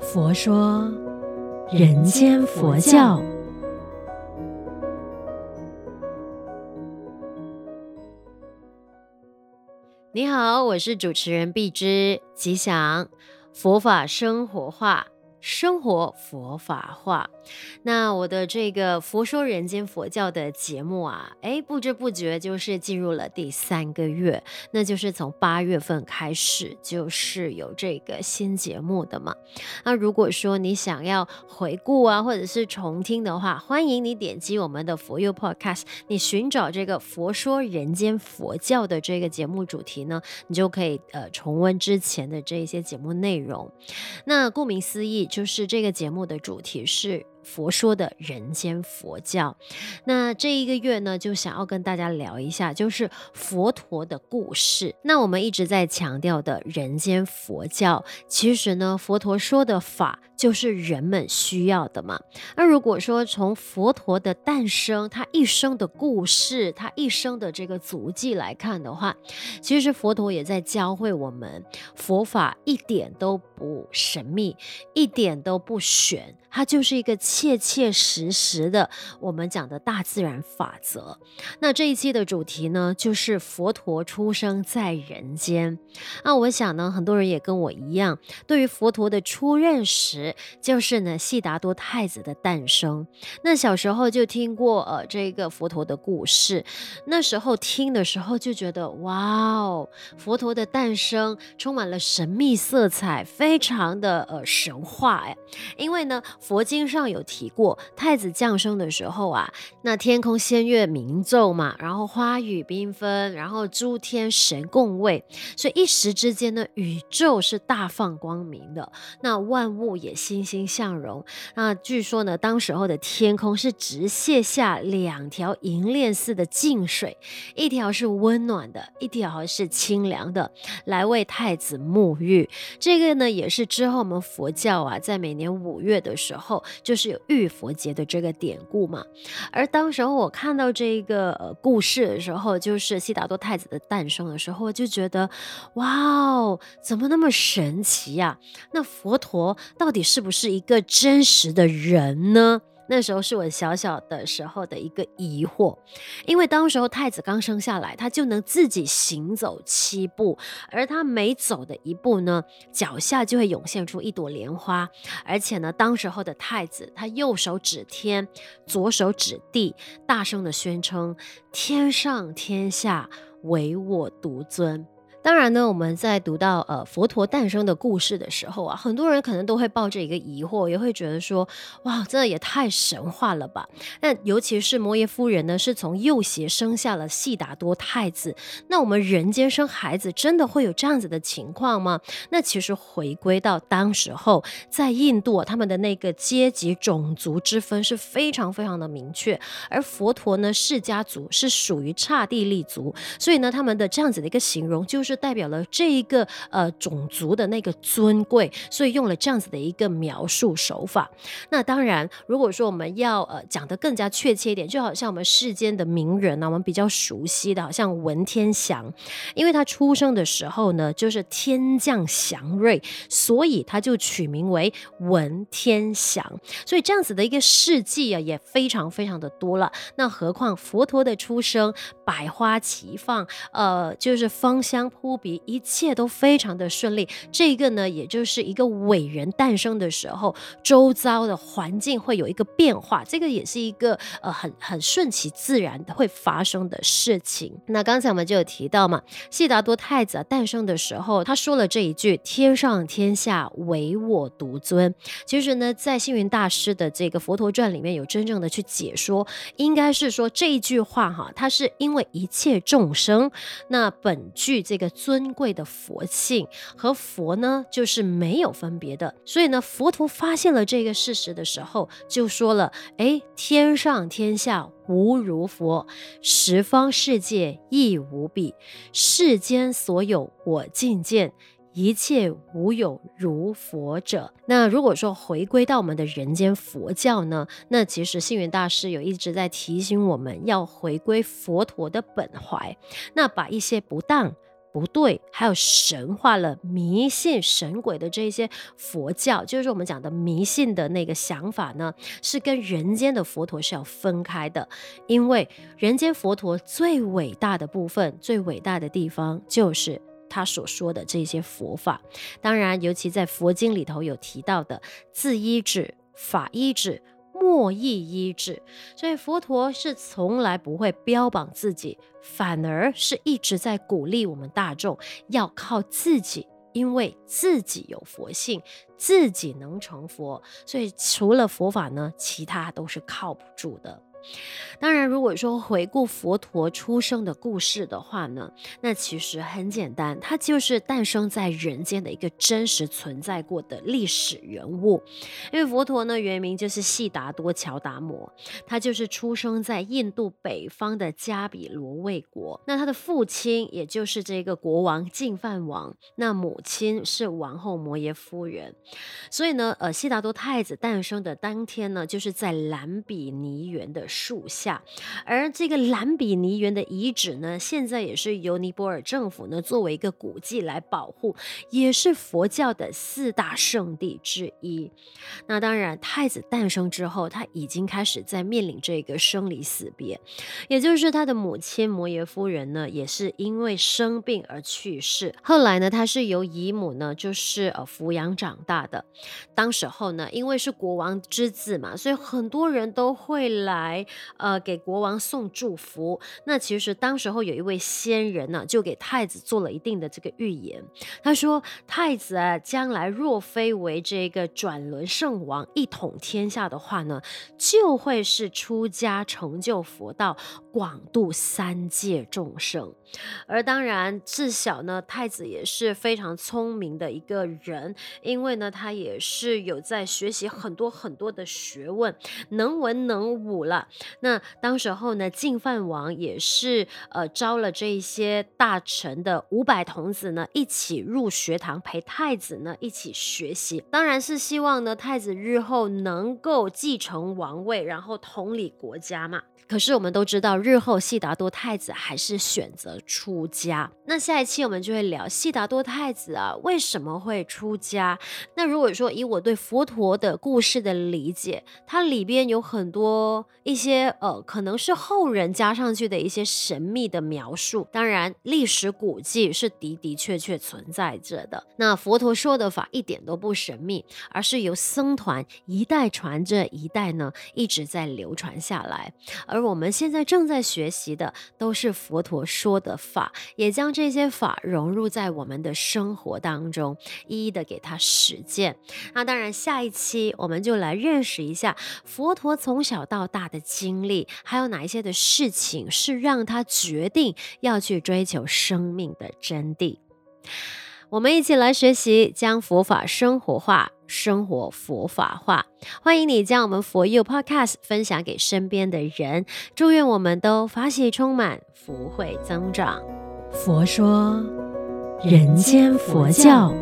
佛说人间佛教。你好，我是主持人碧芝，吉祥，佛法生活化。生活佛法化，那我的这个《佛说人间佛教》的节目啊，哎，不知不觉就是进入了第三个月，那就是从八月份开始就是有这个新节目的嘛。那如果说你想要回顾啊，或者是重听的话，欢迎你点击我们的佛佑 Podcast，你寻找这个《佛说人间佛教》的这个节目主题呢，你就可以呃重温之前的这一些节目内容。那顾名思义。就是这个节目的主题是佛说的人间佛教。那这一个月呢，就想要跟大家聊一下，就是佛陀的故事。那我们一直在强调的人间佛教，其实呢，佛陀说的法。就是人们需要的嘛。那如果说从佛陀的诞生，他一生的故事，他一生的这个足迹来看的话，其实佛陀也在教会我们，佛法一点都不神秘，一点都不玄，它就是一个切切实实的我们讲的大自然法则。那这一期的主题呢，就是佛陀出生在人间。那我想呢，很多人也跟我一样，对于佛陀的初认识。就是呢，悉达多太子的诞生。那小时候就听过呃这个佛陀的故事，那时候听的时候就觉得哇哦，佛陀的诞生充满了神秘色彩，非常的呃神话哎。因为呢，佛经上有提过，太子降生的时候啊，那天空仙乐鸣奏嘛，然后花雨缤纷，然后诸天神共慰，所以一时之间呢，宇宙是大放光明的，那万物也。欣欣向荣。那据说呢，当时候的天空是直泻下两条银链似的净水，一条是温暖的，一条是清凉的，来为太子沐浴。这个呢，也是之后我们佛教啊，在每年五月的时候，就是有浴佛节的这个典故嘛。而当时候我看到这个呃故事的时候，就是悉达多太子的诞生的时候，我就觉得，哇哦，怎么那么神奇呀？那佛陀到底？是不是一个真实的人呢？那时候是我小小的时候的一个疑惑，因为当时候太子刚生下来，他就能自己行走七步，而他每走的一步呢，脚下就会涌现出一朵莲花，而且呢，当时候的太子，他右手指天，左手指地，大声的宣称：“天上天下，唯我独尊。”当然呢，我们在读到呃佛陀诞生的故事的时候啊，很多人可能都会抱着一个疑惑，也会觉得说，哇，真的也太神话了吧？那尤其是摩耶夫人呢，是从右胁生下了悉达多太子。那我们人间生孩子，真的会有这样子的情况吗？那其实回归到当时候，在印度啊，他们的那个阶级种族之分是非常非常的明确，而佛陀呢，释迦族是属于刹帝利族，所以呢，他们的这样子的一个形容就是。就代表了这一个呃种族的那个尊贵，所以用了这样子的一个描述手法。那当然，如果说我们要呃讲得更加确切一点，就好像我们世间的名人呢、我们比较熟悉的，好像文天祥，因为他出生的时候呢，就是天降祥瑞，所以他就取名为文天祥。所以这样子的一个事迹啊，也非常非常的多了。那何况佛陀的出生，百花齐放，呃，就是芳香。扑鼻，一切都非常的顺利。这个呢，也就是一个伟人诞生的时候，周遭的环境会有一个变化。这个也是一个呃很很顺其自然的会发生的事情。那刚才我们就有提到嘛，悉达多太子啊诞生的时候，他说了这一句“天上天下唯我独尊”。其实呢，在星云大师的这个《佛陀传》里面有真正的去解说，应该是说这一句话哈，它是因为一切众生，那本具这个。尊贵的佛性和佛呢，就是没有分别的。所以呢，佛陀发现了这个事实的时候，就说了：“哎，天上天下无如佛，十方世界亦无比。世间所有我尽见，一切无有如佛者。”那如果说回归到我们的人间佛教呢，那其实星云大师有一直在提醒我们要回归佛陀的本怀，那把一些不当。不对，还有神化了、迷信神鬼的这些佛教，就是我们讲的迷信的那个想法呢，是跟人间的佛陀是要分开的。因为人间佛陀最伟大的部分、最伟大的地方，就是他所说的这些佛法。当然，尤其在佛经里头有提到的自依止、法依止。莫意依止，所以佛陀是从来不会标榜自己，反而是一直在鼓励我们大众要靠自己，因为自己有佛性，自己能成佛，所以除了佛法呢，其他都是靠不住的。当然，如果说回顾佛陀出生的故事的话呢，那其实很简单，他就是诞生在人间的一个真实存在过的历史人物。因为佛陀呢，原名就是悉达多乔达摩，他就是出生在印度北方的迦毗罗卫国。那他的父亲也就是这个国王净饭王，那母亲是王后摩耶夫人。所以呢，呃，悉达多太子诞生的当天呢，就是在蓝毗尼园的树下，而这个蓝比尼园的遗址呢，现在也是由尼泊尔政府呢作为一个古迹来保护，也是佛教的四大圣地之一。那当然，太子诞生之后，他已经开始在面临这个生离死别，也就是他的母亲摩耶夫人呢，也是因为生病而去世。后来呢，他是由姨母呢，就是呃抚养长大的。当时候呢，因为是国王之子嘛，所以很多人都会来。呃，给国王送祝福。那其实当时候有一位仙人呢，就给太子做了一定的这个预言。他说，太子啊，将来若非为这个转轮圣王一统天下的话呢，就会是出家成就佛道，广度三界众生。而当然，自小呢，太子也是非常聪明的一个人，因为呢，他也是有在学习很多很多的学问，能文能武了。那当时候呢，净饭王也是呃招了这些大臣的五百童子呢，一起入学堂陪太子呢一起学习，当然是希望呢太子日后能够继承王位，然后统领国家嘛。可是我们都知道，日后悉达多太子还是选择出家。那下一期我们就会聊悉达多太子啊为什么会出家。那如果说以我对佛陀的故事的理解，它里边有很多一些呃，可能是后人加上去的一些神秘的描述。当然，历史古迹是的的确确存在着的。那佛陀说的法一点都不神秘，而是由僧团一代传着一代呢，一直在流传下来。而我们现在正在学习的都是佛陀说的法，也将这些法融入在我们的生活当中，一一的给他实践。那当然，下一期我们就来认识一下佛陀从小到大的经历，还有哪一些的事情是让他决定要去追求生命的真谛。我们一起来学习，将佛法生活化，生活佛法化。欢迎你将我们佛佑 Podcast 分享给身边的人。祝愿我们都法喜充满，福慧增长。佛说，人间佛教。